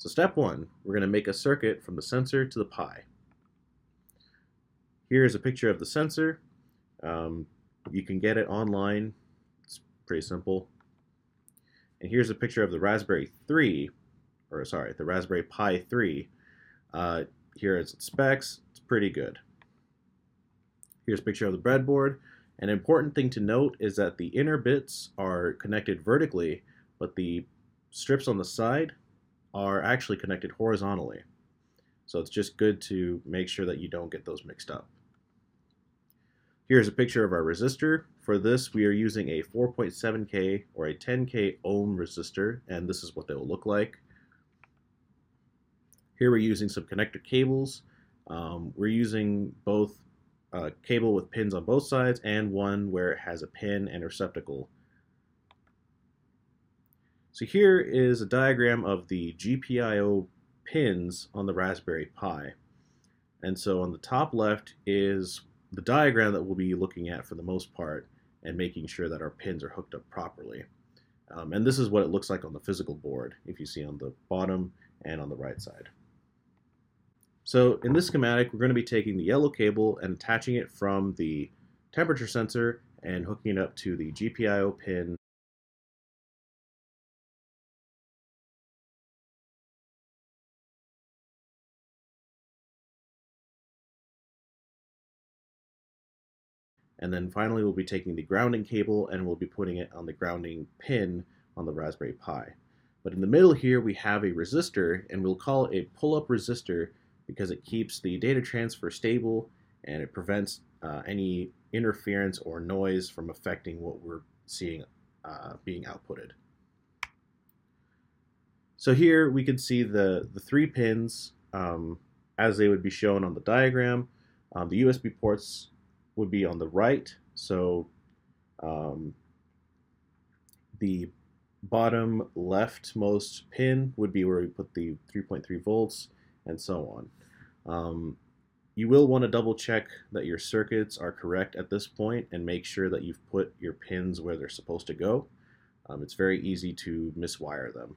So step one, we're going to make a circuit from the sensor to the Pi. Here is a picture of the sensor. Um, you can get it online. It's pretty simple. And here's a picture of the Raspberry 3, or sorry, the Raspberry Pi 3. Uh, here is its specs. It's pretty good. Here's a picture of the breadboard. An important thing to note is that the inner bits are connected vertically, but the strips on the side are actually connected horizontally. So it's just good to make sure that you don't get those mixed up. Here's a picture of our resistor. For this, we are using a 4.7K or a 10K ohm resistor, and this is what they will look like. Here we're using some connector cables. Um, we're using both a cable with pins on both sides and one where it has a pin and receptacle. So here is a diagram of the GPIO pins on the Raspberry Pi. And so on the top left is the diagram that we'll be looking at for the most part and making sure that our pins are hooked up properly. Um, and this is what it looks like on the physical board, if you see on the bottom and on the right side. So in this schematic, we're going to be taking the yellow cable and attaching it from the temperature sensor and hooking it up to the GPIO pin And then finally, we'll be taking the grounding cable and we'll be putting it on the grounding pin on the Raspberry Pi. But in the middle here, we have a resistor, and we'll call it a pull-up resistor because it keeps the data transfer stable and it prevents uh, any interference or noise from affecting what we're seeing uh, being outputted. So here we can see the, the three pins um, as they would be shown on the diagram. Um, the USB ports would be on the right. So um, the bottom leftmost pin would be where we put the 3.3 volts and so on. Um, you will want to double check that your circuits are correct at this point and make sure that you've put your pins where they're supposed to go. Um, it's very easy to miswire them.